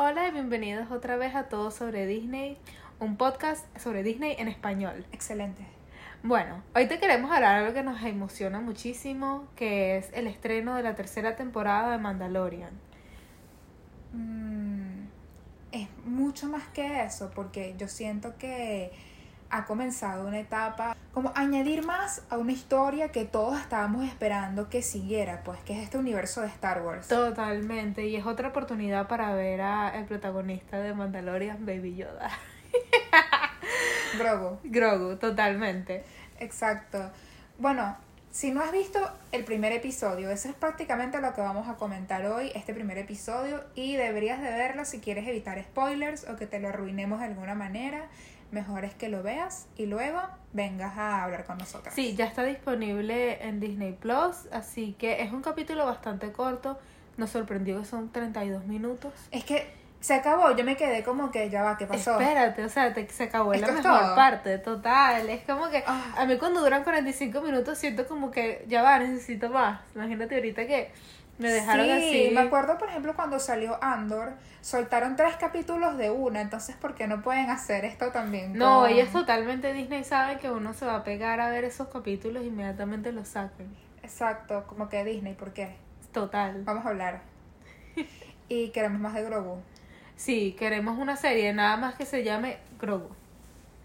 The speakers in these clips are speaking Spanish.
Hola y bienvenidos otra vez a Todo sobre Disney, un podcast sobre Disney en español. Excelente. Bueno, hoy te queremos hablar de algo que nos emociona muchísimo, que es el estreno de la tercera temporada de Mandalorian. Mm, es mucho más que eso, porque yo siento que ha comenzado una etapa como añadir más a una historia que todos estábamos esperando que siguiera, pues que es este universo de Star Wars. Totalmente, y es otra oportunidad para ver a el protagonista de Mandalorian, Baby Yoda. Grogu. Grogu, totalmente. Exacto. Bueno, si no has visto el primer episodio, eso es prácticamente lo que vamos a comentar hoy, este primer episodio, y deberías de verlo si quieres evitar spoilers o que te lo arruinemos de alguna manera. Mejor es que lo veas y luego vengas a hablar con nosotros. Sí, ya está disponible en Disney Plus, así que es un capítulo bastante corto. Nos sorprendió que son 32 minutos. Es que se acabó, yo me quedé como que ya va, ¿qué pasó? Espérate, o sea, te, se acabó la ¿Esto es mejor todo? parte, total. Es como que Ah. a mí cuando duran 45 minutos siento como que ya va, necesito más. Imagínate ahorita que me dejaron sí, así. me acuerdo, por ejemplo, cuando salió Andor, soltaron tres capítulos de una, entonces, ¿por qué no pueden hacer esto también? No, con- ellos totalmente Disney saben que uno se va a pegar a ver esos capítulos y inmediatamente los sacan. Exacto, como que Disney, ¿por qué? Total. Vamos a hablar. y queremos más de Grogu. Sí, queremos una serie nada más que se llame Grogu.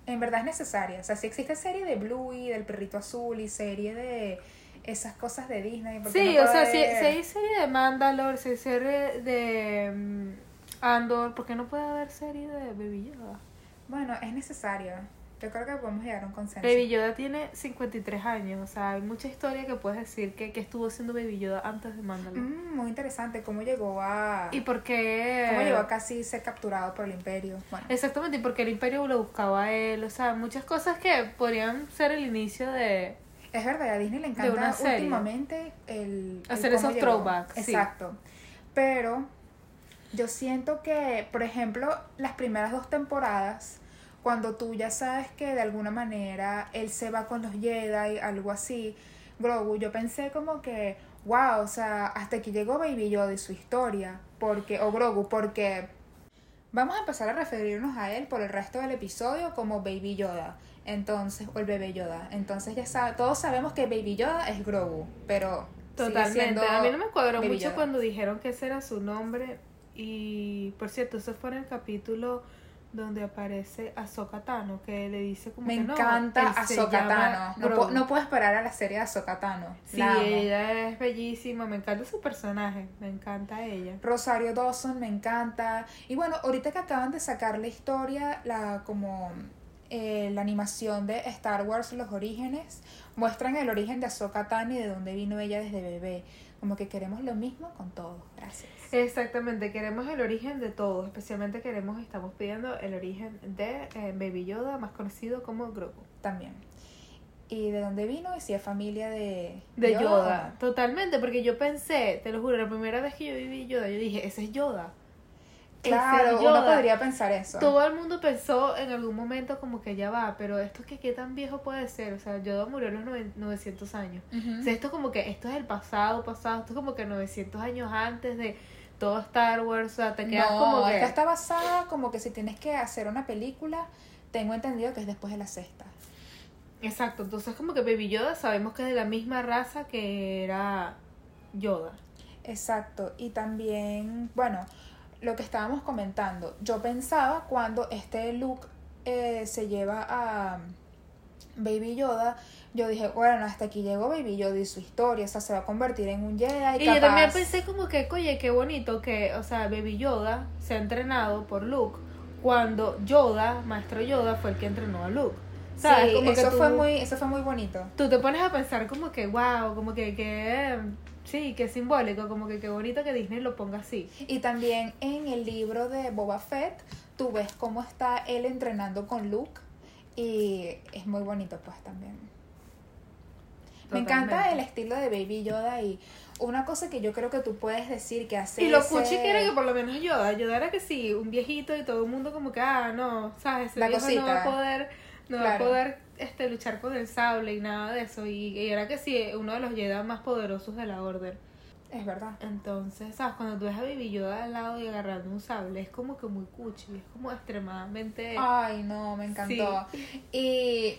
En verdad es necesaria. O sea, si existe serie de Bluey, del perrito azul y serie de esas cosas de Disney. ¿por qué Sí, no o sea, si, puede- si hay serie de Mandalore, si hay serie de mm, Andor, ¿por qué no puede haber serie de Baby Yoda? Bueno, es necesaria. Yo creo que podemos llegar a un consenso. Baby Yoda tiene 53 años, o sea, hay mucha historia que puedes decir que, que estuvo siendo Baby Yoda antes de Mandalore. Mm, muy interesante cómo llegó a... ¿Y por qué? cómo llegó a casi ser capturado por el imperio. Bueno, Exactamente, y porque el imperio lo buscaba a él, o sea, muchas cosas que podrían ser el inicio de... es verdad, a Disney le encanta últimamente el... Hacer esos throwbacks, sí. Exacto. Pero yo siento que, por ejemplo, las primeras dos temporadas, cuando tú ya sabes que de alguna manera él se va con los Jedi, algo así, Grogu, yo pensé como que, wow, o sea, hasta aquí llegó Baby Yoda y su historia, porque, o Grogu, porque vamos a empezar a referirnos a él por el resto del episodio como Baby Yoda. Entonces, o el bebé Yoda. Entonces ya sabe, todos sabemos que Baby Yoda es Grogu, pero Totalmente, a mí no me cuadró mucho Yoda. cuando dijeron que ese era su nombre y, por cierto, ese fue en el capítulo donde aparece Ahsoka Tano, que le dice como Me que no, encanta se Ahsoka Tano. No, no puedo esperar a la serie de Ahsoka Tano. Sí, ella es bellísima, me encanta su personaje, me encanta ella. Rosario Dawson me encanta. Y bueno, ahorita que acaban de sacar la historia, la como eh, la animación de Star Wars Los Orígenes, muestran el origen de Ahsoka Tano y de dónde vino ella desde bebé. Como que queremos lo mismo con todo. Gracias. Exactamente, queremos el origen de todo, especialmente queremos, estamos pidiendo el origen de eh, Baby Yoda, más conocido como Grogu. También. Y de dónde vino y si es familia de, De Yoda, no. totalmente, porque yo pensé, te lo juro, la primera vez que yo viví Yoda, yo dije, ese es Yoda. Claro, es uno Yoda. podría pensar eso. Todo el mundo pensó en algún momento como que ya va, pero esto que qué tan viejo puede ser, o sea, Yoda murió a los noven- 900 años. O sea, esto como que, esto es el pasado, pasado, esto es como que 900 años antes de todo Star Wars, o sea, te quedas no, como que... esta está basada como que si tienes que hacer una película, tengo entendido que es después de la sexta. Exacto, entonces como que Baby Yoda sabemos que es de la misma raza que era Yoda. Exacto, y también, bueno, lo que estábamos comentando, yo pensaba cuando este Luke eh, se lleva a Baby Yoda, yo dije, bueno, hasta aquí llegó Baby Yoda y su historia, o sea, se va a convertir en un Jedi. Y yo también pensé como que, oye, qué bonito que, o sea, Baby Yoda se ha entrenado por Luke cuando Yoda, maestro Yoda, fue el que entrenó a Luke. ¿Sabes? Sí, como que eso tú- fue muy, eso fue muy bonito. Tú te pones a pensar como que, wow, como que, que, sí, que simbólico, como que qué bonito que Disney lo ponga así. Y también en el libro de Boba Fett, tú ves cómo está él entrenando con Luke y es muy bonito pues también. Me encanta el estilo de Baby Yoda y una cosa que yo creo que tú puedes decir que hace Y lo ese- cuchi que era que por lo menos Yoda, Yoda era que sí, un viejito y todo el mundo como que, ah, no, sabes, ese La viejo no va a cosita. poder, no va a poder este, luchar con el sable y nada de eso. Y, y era que sí, uno de los Jedi más poderosos de la orden. Es verdad. Entonces, ¿sabes? Cuando tú ves a Baby Yoda al lado y agarrando un sable, es como que muy cuchi, es como extremadamente... Ay, no, me encantó. Y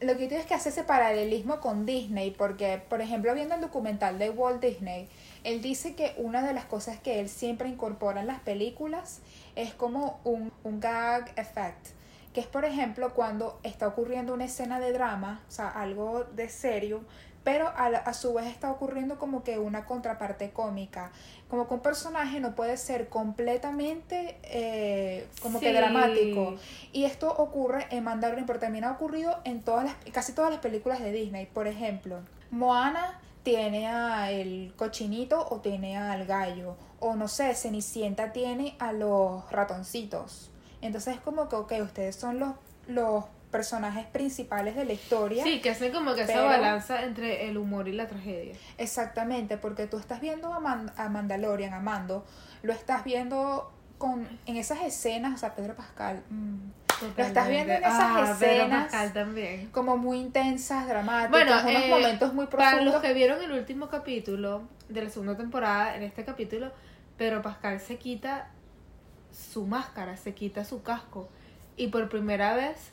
lo que tienes que hacer ese paralelismo con Disney, porque, por ejemplo, viendo el documental de Walt Disney, él dice que una de las cosas que él siempre incorpora en las películas es como un, un gag effect, que es, por ejemplo, cuando está ocurriendo una escena de drama, o sea, algo de serio, pero a, la- a su vez está ocurriendo como que una contraparte cómica, como que un personaje no puede ser completamente eh, como que dramático. Y esto ocurre en Mandalorian, pero también ha ocurrido en todas las, casi todas las películas de Disney. Por ejemplo, Moana tiene a el cochinito o tiene al gallo. O no sé, Cenicienta tiene a los ratoncitos. Entonces es como que, ok, ustedes son los, los personajes principales de la historia. Sí, que hacen como que esa Pero- balanza entre el humor y la tragedia. Exactamente, porque tú estás viendo a, Man- a Mandalorian, a Mando, lo estás viendo con, en esas escenas, o sea, Pedro Pascal, mm, Lo estás viendo en esas Ah, escenas. Pascal también. como muy intensas, dramáticas, Bueno, unos eh, momentos muy Para profundos. los que vieron el último capítulo de la segunda temporada, en este capítulo, Pedro Pascal se quita su máscara, se quita su casco. Y por primera vez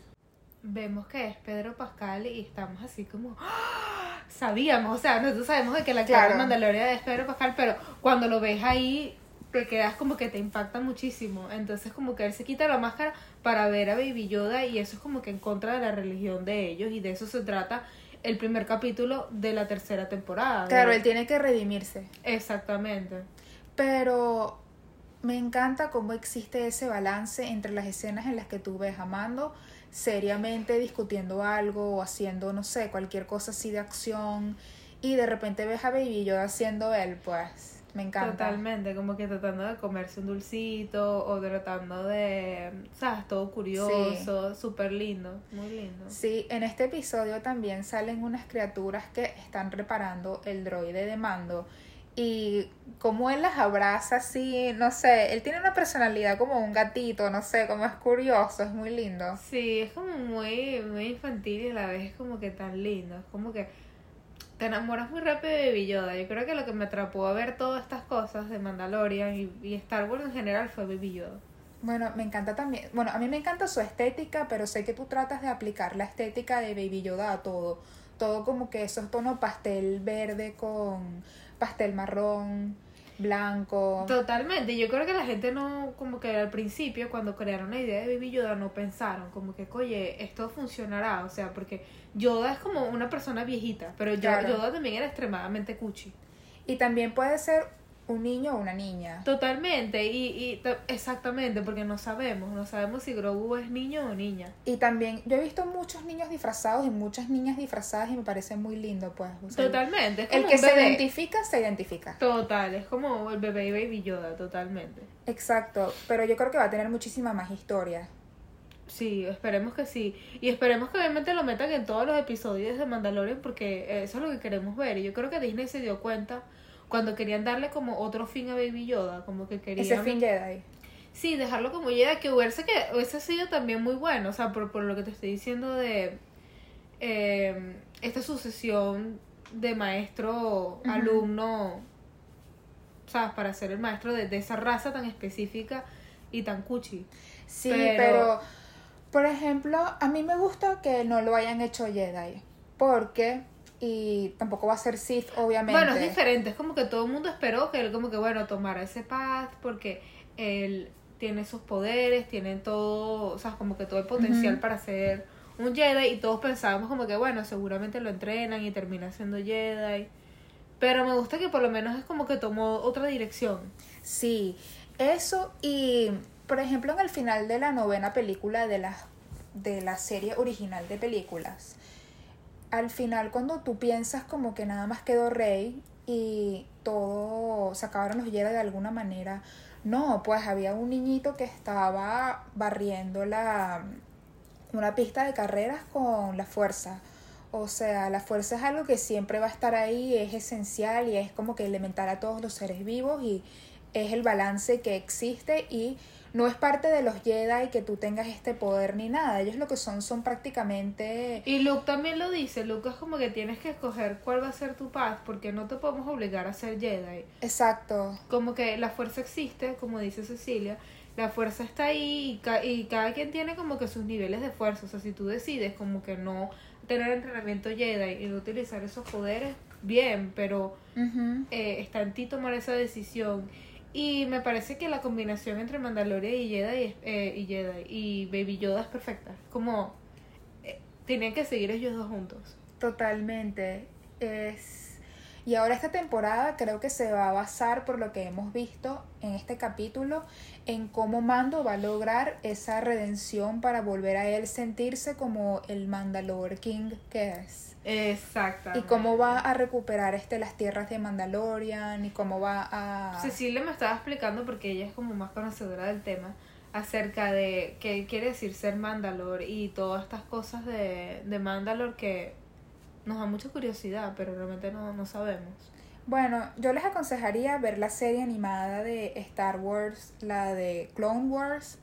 vemos que es Pedro Pascal y estamos así como... ¡ah! Sabíamos, o sea, nosotros sabemos de que la cara Claro. de Mandalorian es Pedro Pascal, pero cuando lo ves ahí te quedas como que te impacta muchísimo. Entonces como que él se quita la máscara para ver a Baby Yoda y eso es como que en contra de la religión de ellos y de eso se trata el primer capítulo de la tercera temporada. Claro, él tiene que redimirse. Exactamente. Pero me encanta cómo existe ese balance entre las escenas en las que tú ves a Mando seriamente discutiendo algo o haciendo, no sé, cualquier cosa así de acción y de repente ves a Baby Yoda haciendo él, pues me encanta. Totalmente, como que tratando de comerse un dulcito o tratando de, ¿sabes? Todo curioso, súper lindo, muy lindo. Sí, en este episodio también salen unas criaturas que están reparando el droide de mando y como él las abraza así, no sé, él tiene una personalidad como un gatito, no sé, como es curioso, es muy lindo. Sí, es como muy, muy infantil y a la vez es como que tan lindo. Es como que te enamoras muy rápido de Baby Yoda. Yo creo que lo que me atrapó a ver todas estas cosas de Mandalorian y, y Star Wars en general fue Baby Yoda. Bueno, me encanta también, bueno, a mí me encanta su estética, pero sé que tú tratas de aplicar la estética de Baby Yoda a todo. Todo como que esos tonos pastel verde con pastel marrón, blanco. Totalmente, yo creo que la gente no, como que al principio cuando crearon la idea de Baby Yoda no pensaron como que, oye, esto funcionará, o sea, porque Yoda es como una persona viejita, pero Claro. Yoda también era extremadamente cuchi. Y también puede ser un niño o una niña. Totalmente, y, y ta- exactamente, porque no sabemos, no sabemos si Grogu es niño o niña. Y también, yo he visto muchos niños disfrazados y muchas niñas disfrazadas y me parece muy lindo, pues. o sea, Totalmente, es como El que un se identifica, se identifica. Total, es como el bebé y Baby Yoda, totalmente. Exacto, pero yo creo que va a tener muchísima más historia. Sí, esperemos que sí. Y esperemos que obviamente lo metan en todos los episodios de Mandalorian porque eso es lo que queremos ver. Y yo creo que Disney se dio cuenta cuando querían darle como otro fin a Baby Yoda, como que querían... Ese fin Jedi. Sí, dejarlo como Jedi, que hubiese, que hubiese sido también muy bueno, o sea, por, por lo que te estoy diciendo de eh, esta sucesión de maestro-alumno, ¿sabes? Para ser el maestro de, de esa raza tan específica y tan cuchi. Sí, Pero- pero... por ejemplo, a mí me gusta que no lo hayan hecho Jedi, porque, y tampoco va a ser Sith, obviamente. Bueno, es diferente, es como que todo el mundo esperó que él como que, bueno, tomara ese path porque él tiene sus poderes, tiene todo, o sea, como que todo el potencial para ser un Jedi y todos pensábamos como que, bueno, seguramente lo entrenan y termina siendo Jedi. Pero me gusta que por lo menos es como que tomó otra dirección. Sí, eso y, por ejemplo, en el final de la novena película de la, de la serie original de películas, al final cuando tú piensas como que nada más quedó Rey y todo, se acabaron los Jedi de alguna manera, no, pues había un niñito que estaba barriendo la, una pista de carreras con la fuerza. O sea, la fuerza es algo que siempre va a estar ahí, es esencial y es como que elemental a todos los seres vivos y es el balance que existe y no es parte de los Jedi que tú tengas este poder ni nada. Ellos lo que son son prácticamente... Y Luke también lo dice. Luke es como que tienes que escoger cuál va a ser tu paz porque no te podemos obligar a ser Jedi. Exacto. Como que la fuerza existe, como dice Cecilia. La fuerza está ahí y, ca y cada quien tiene como que sus niveles de fuerza. O sea, si tú decides como que no tener entrenamiento Jedi y no utilizar esos poderes, bien, pero eh, está en ti tomar esa decisión. Y me parece que la combinación entre Mandalorian y Jedi, eh, y, Jedi y Baby Yoda es perfecta. Como eh, tenían que seguir ellos dos juntos. Totalmente. Es... Y ahora esta temporada creo que se va a basar, por lo que hemos visto en este capítulo, en cómo Mando va a lograr esa redención para volver a él sentirse como el Mandalore King que es. Exactamente. Y cómo va a recuperar este las tierras de Mandalorian y cómo va a... Cecilia me estaba explicando porque ella es como más conocedora del tema acerca de qué quiere decir ser Mandalor y todas estas cosas de, de Mandalor que nos da mucha curiosidad, pero realmente no, no sabemos. Bueno, yo les aconsejaría ver la serie animada de Star Wars, la de Clone Wars,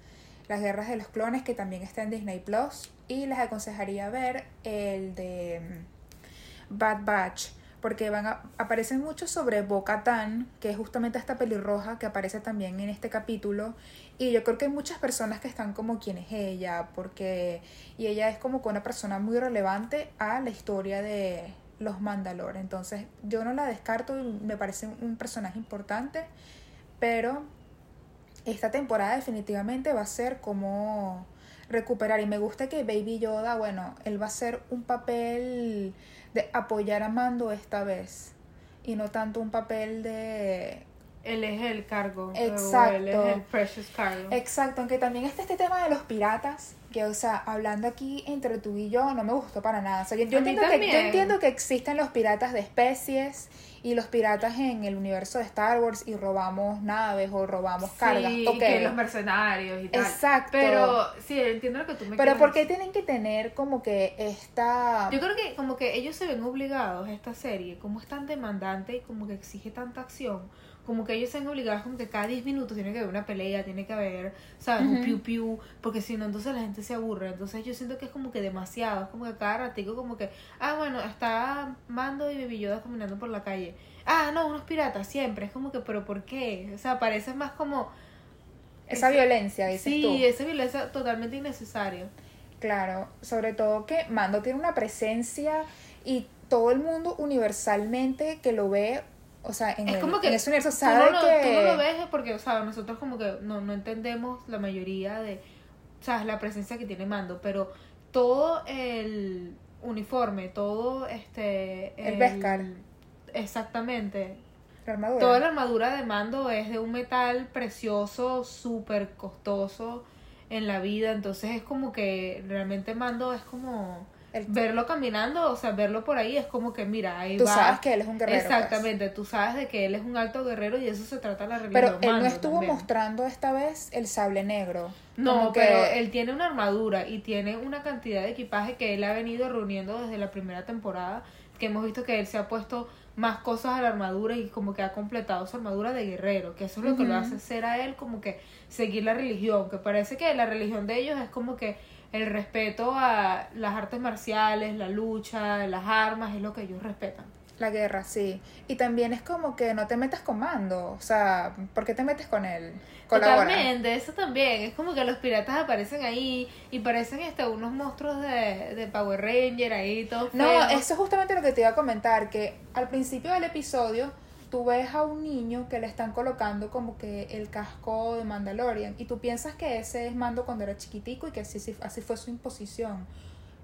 las guerras de los clones, que también está en Disney Plus. Y les aconsejaría ver el de mm, Bad Batch, porque van a, aparecen mucho sobre Boca Tan, que es justamente esta pelirroja que aparece también en este capítulo. Y yo creo que hay muchas personas que están como quién es ella, porque. Y ella es como una persona muy relevante a la historia de los Mandalor. Entonces, yo no la descarto me parece un personaje importante, pero esta temporada definitivamente va a ser como recuperar. Y me gusta que Baby Yoda, bueno, él va a ser un papel de apoyar a Mando esta vez. Y no tanto un papel de... Él es el cargo. Exacto. Él es el precious cargo. Exacto, aunque también está este tema de los piratas, que o sea, hablando aquí entre tú y yo, no me gustó para nada. O yo, entiendo que, yo entiendo que existen los piratas de especies y los piratas en el universo de Star Wars y robamos naves o robamos cargas. Sí, que los mercenarios y tal. Exacto. Pero sí, entiendo lo que tú me Pero ¿por qué tienen que tener como que esta... Yo creo que como que ellos se ven obligados, esta serie, como es tan demandante y como que exige tanta acción, como que ellos se ven obligados como que cada 10 minutos tiene que haber una pelea, tiene que haber, ¿sabes? Un piu piu, porque si no entonces la gente se aburre. Entonces yo siento que es como que demasiado, es como que cada ratico como que, ah, bueno, está Mando y Baby Yoda caminando por la calle. Ah, no, unos piratas siempre. Es como que, pero ¿por qué? O sea, parece más como... Esa violencia, dices sí, esa violencia totalmente innecesaria. Claro, sobre todo que Mando tiene una presencia y todo el mundo universalmente que lo ve o sea, en, el, como que ese universo sabe tú no, que... Tú no lo ves porque, o sea, nosotros como que no, no entendemos la mayoría de, o sea, la presencia que tiene Mando, pero todo el uniforme, todo este... El, el. Exactamente. La armadura. Toda la armadura de Mando es de un metal precioso, súper costoso en la vida, entonces es como que realmente Mando es como verlo caminando, o sea, verlo por ahí es como que, mira, ahí tú va. sabes que él es un guerrero. pues. Exactamente, tú sabes de que él es un alto guerrero y eso se trata la religión. Pero él no estuvo también. mostrando esta vez el sable negro. No, que- pero él tiene una armadura y tiene una cantidad de equipaje que él ha venido reuniendo desde la primera temporada, que hemos visto que él se ha puesto más cosas a la armadura y como que ha completado su armadura de guerrero, que eso es lo que lo hace ser a él como que seguir la religión, que parece que la religión de ellos es como que el respeto a las artes marciales, la lucha, las armas, es lo que ellos respetan. La guerra, sí. Y también es como que no te metas con Mando. O sea, ¿por qué te metes con él? Colabora. Totalmente, eso también. Es como que los piratas aparecen ahí y parecen este, unos monstruos de, de Power Ranger ahí, todos No, feos. eso es justamente lo que te iba a comentar, que al principio del episodio tú ves a un niño que le están colocando como que el casco de Mandalorian y tú piensas que ese es Mando cuando era chiquitico y que así, así fue su imposición.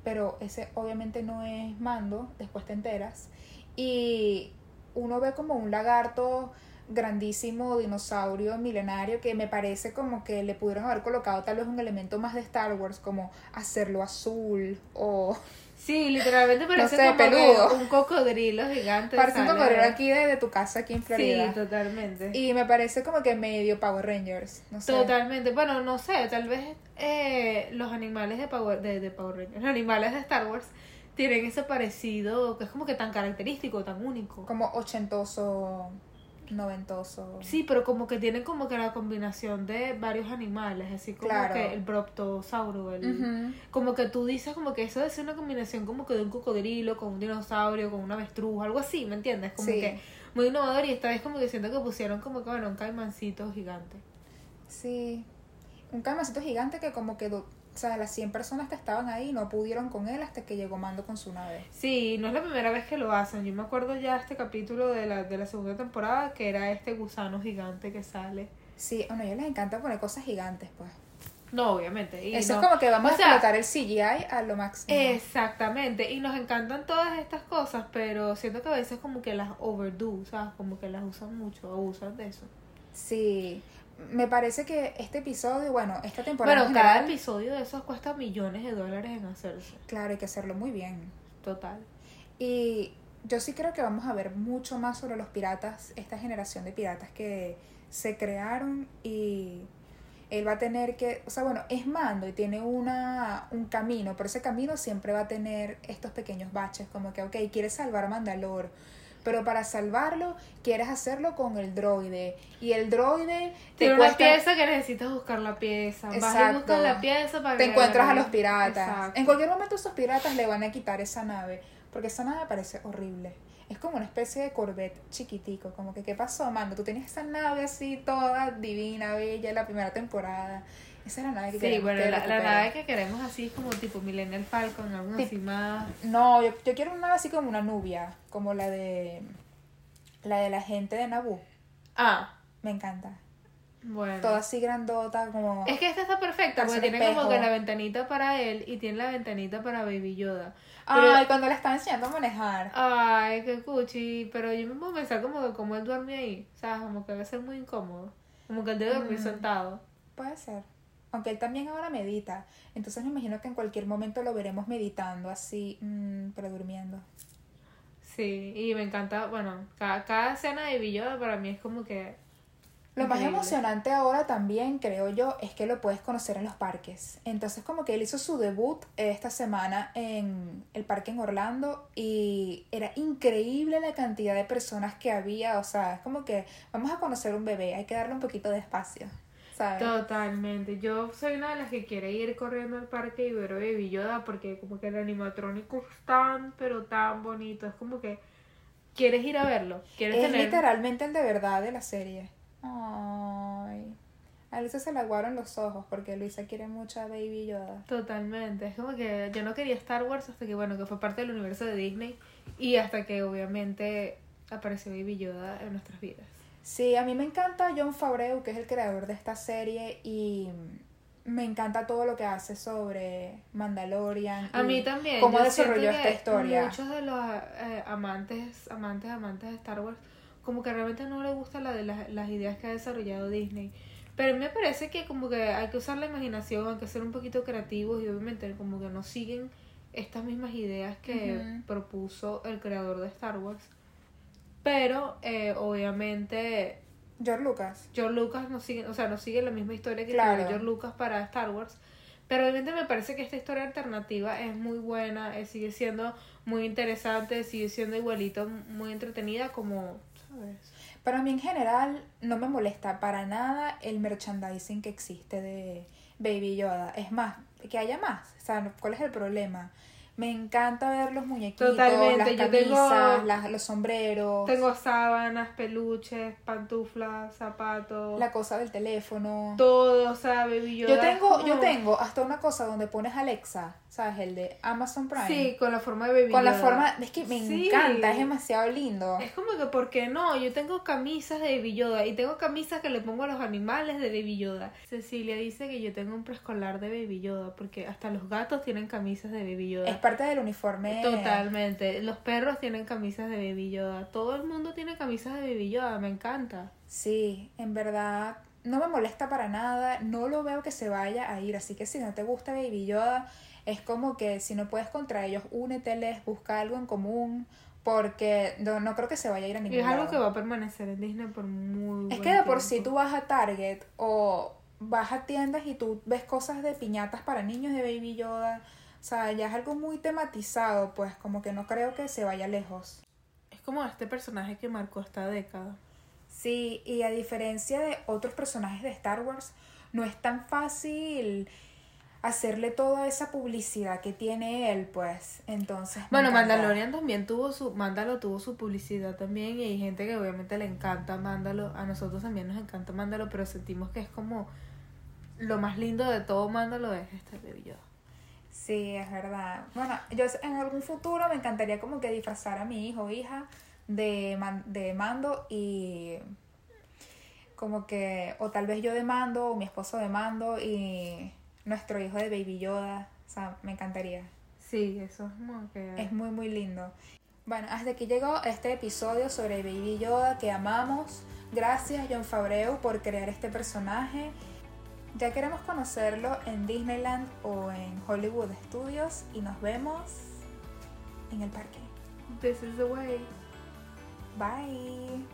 Pero ese obviamente no es Mando, después te enteras. Y uno ve como un lagarto grandísimo dinosaurio milenario que me parece como que le pudieron haber colocado tal vez un elemento más de Star Wars como hacerlo azul o Sí, literalmente parece sé, como peludo. un cocodrilo gigante. Parece un cocodrilo aquí de, de tu casa aquí en Florida. Sí, totalmente. y me parece como que medio Power Rangers. No sé. Totalmente. Bueno, no sé, tal vez eh, los animales de Power, de, de Power Rangers, los animales de Star Wars tienen ese parecido que es como que tan característico, tan único. Como ochentoso. Noventoso. Sí, pero como que tienen como que la combinación de varios animales, así como Claro. que el broptosauro, el... Como que tú dices como que eso debe ser una combinación como que de un cocodrilo con un dinosaurio, con una avestruz, algo así, ¿me entiendes? Como Sí. que muy innovador y esta vez como que siento que pusieron como que, bueno, un caimancito gigante. Sí. Un caimancito gigante que como que, do- o sea, las 100 personas que estaban ahí no pudieron con él hasta que llegó Mando con su nave. Sí, no es la primera vez que lo hacen. Yo me acuerdo ya este capítulo de la, de la segunda temporada que era este gusano gigante que sale. Sí, bueno, a ellos les encanta poner cosas gigantes, pues. No, obviamente. y Eso no- es como que vamos o a explotar el CGI a lo máximo. Exactamente, y nos encantan todas estas cosas, pero siento que a veces como que las overdo, ¿sabes? Como que las usan mucho, abusan de eso. Sí. Me parece que este episodio, bueno, esta temporada Bueno, en cada episodio de esos cuesta millones de dólares en hacerse. claro, hay que hacerlo muy bien. Total. Y yo sí creo que vamos a ver mucho más sobre los piratas, esta generación de piratas que se crearon y él va a tener que, o sea, bueno, es mando y tiene una, un camino, pero ese camino siempre va a tener estos pequeños baches, como que, ok, quieres salvar a Mandalor, pero para salvarlo quieres hacerlo con el droide y el droide te Tiene una cuesta- pieza que necesitas buscar la pieza. Vas y Exacto. buscas la pieza para te encuentras a los piratas. Exacto. En cualquier momento esos piratas le van a quitar esa nave, porque esa nave parece horrible. Es como una especie de Corvette chiquitico, como que ¿qué pasó, mando? Tú tenías esa nave así toda divina, bella en la primera temporada. Esa es la nave que Sí, queremos bueno, que la, nave que queremos así como tipo Millennial Falcon, algo Tip- así más... No, yo, yo quiero una nave así como una nubia, como la de la de la gente de Naboo. Ah, Me encanta. Bueno. Toda así grandota, como Es que esta está perfecta porque tiene como que la ventanita para él y tiene la ventanita para Baby Yoda. Ay, cuando le estaba enseñando a manejar. Ay, qué cuchi, pero yo me puedo pensar como que como él duerme ahí, o sea, como que debe ser muy incómodo. Como que él debe dormir Mm. sentado. Puede ser. Aunque él también ahora medita. Entonces me imagino que en cualquier momento lo veremos meditando así, mm, pero durmiendo. Sí, y me encanta, bueno, cada, cada escena de Baby Yoda para mí es como que... Lo más emocionante ahora también, creo yo, es que lo puedes conocer en los parques. Entonces como que él hizo su debut esta semana en el parque en Orlando y era increíble la cantidad de personas que había. O sea, es como que vamos a conocer un bebé, hay que darle un poquito de espacio. ¿Sabes? Totalmente. Yo soy una de las que quiere ir corriendo al parque y ver a Baby Yoda porque como que el animatrónico es tan, pero tan bonito. Es como que quieres ir a verlo. Quieres Es tener... literalmente el de verdad de la serie. Ay. A Luisa se le aguaron los ojos porque Luisa quiere mucho a Baby Yoda. Totalmente. Es como que yo no quería Star Wars hasta que, bueno, que fue parte del universo de Disney y hasta que obviamente apareció Baby Yoda en nuestras vidas. Sí, a mí me encanta John Favreau, que es el creador de esta serie, y me encanta todo lo que hace sobre Mandalorian. A mí también. Cómo yo desarrolló esta historia. Muchos de los eh, amantes, amantes, amantes de Star Wars, como que realmente no les gusta la de las, las ideas que ha desarrollado Disney. Pero me parece que como que hay que usar la imaginación, hay que ser un poquito creativos y obviamente como que no siguen estas mismas ideas que propuso el creador de Star Wars. Pero eh, obviamente George Lucas. George Lucas no sigue, o sea, no sigue la misma historia que Claro. George Lucas para Star Wars. Pero obviamente me parece que esta historia alternativa es muy buena, eh, sigue siendo muy interesante, sigue siendo igualito, muy entretenida como, ¿sabes? Pero a mí en general no me molesta para nada el merchandising que existe de Baby Yoda. Es más, que haya más. O sea, ¿cuál es el problema? Me encanta ver los muñequitos, Totalmente, las yo camisas, tengo- las- los sombreros, Tengo sábanas, peluches, pantuflas, zapatos, la cosa del teléfono. todo, o sea, Baby Yoda Yo tengo, yo tengo hasta una cosa donde pones Alexa, ¿sabes? El de Amazon Prime. Sí, con la forma de Baby Con la forma, es que me Sí. encanta, es demasiado lindo. Es como que, ¿por qué no? Yo tengo camisas de Baby Yoda y tengo camisas que le pongo a los animales de Baby Yoda. Cecilia dice que yo tengo un preescolar de Baby Yoda porque hasta los gatos tienen camisas de Baby Yoda. Es parte del uniforme. Totalmente. Los perros tienen camisas de Baby Yoda. Todo el mundo tiene camisas de Baby Yoda. Me encanta. Sí, en verdad no me molesta para nada, no lo veo que se vaya a ir, así que si no te gusta Baby Yoda, es como que si no puedes contra ellos, úneteles, busca algo en común, porque no, no creo que se vaya a ir a Y ningún es algo lado. que va a permanecer en Disney por muy Es buen que de por sí tú vas a Target o vas a tiendas y tú ves cosas de piñatas para niños de Baby Yoda, o sea, ya es algo muy tematizado, pues como que no creo que se vaya lejos. Es como este personaje que marcó esta década. Sí, y a diferencia de otros personajes de Star Wars, no es tan fácil hacerle toda esa publicidad que tiene él, pues. Entonces. Bueno. Mandalorian también tuvo su, Mándalo tuvo su publicidad también y hay gente que obviamente le encanta Mándalo, a nosotros también nos encanta Mándalo, pero sentimos que es como lo más lindo de todo Mándalo es este Yoda. Sí, es verdad. Bueno, yo en algún futuro me encantaría como que disfrazar a mi hijo o hija de, man- de mando y como que, o tal vez yo de mando o mi esposo de mando y nuestro hijo de Baby Yoda. O sea, me encantaría. Sí, eso es como que... Es muy, muy lindo. Bueno, hasta aquí llegó este episodio sobre Baby Yoda que amamos. Gracias John Fabreu por crear este personaje. Ya queremos conocerlo en Disneyland o en Hollywood Studios y nos vemos en el parque. This is the way. Bye.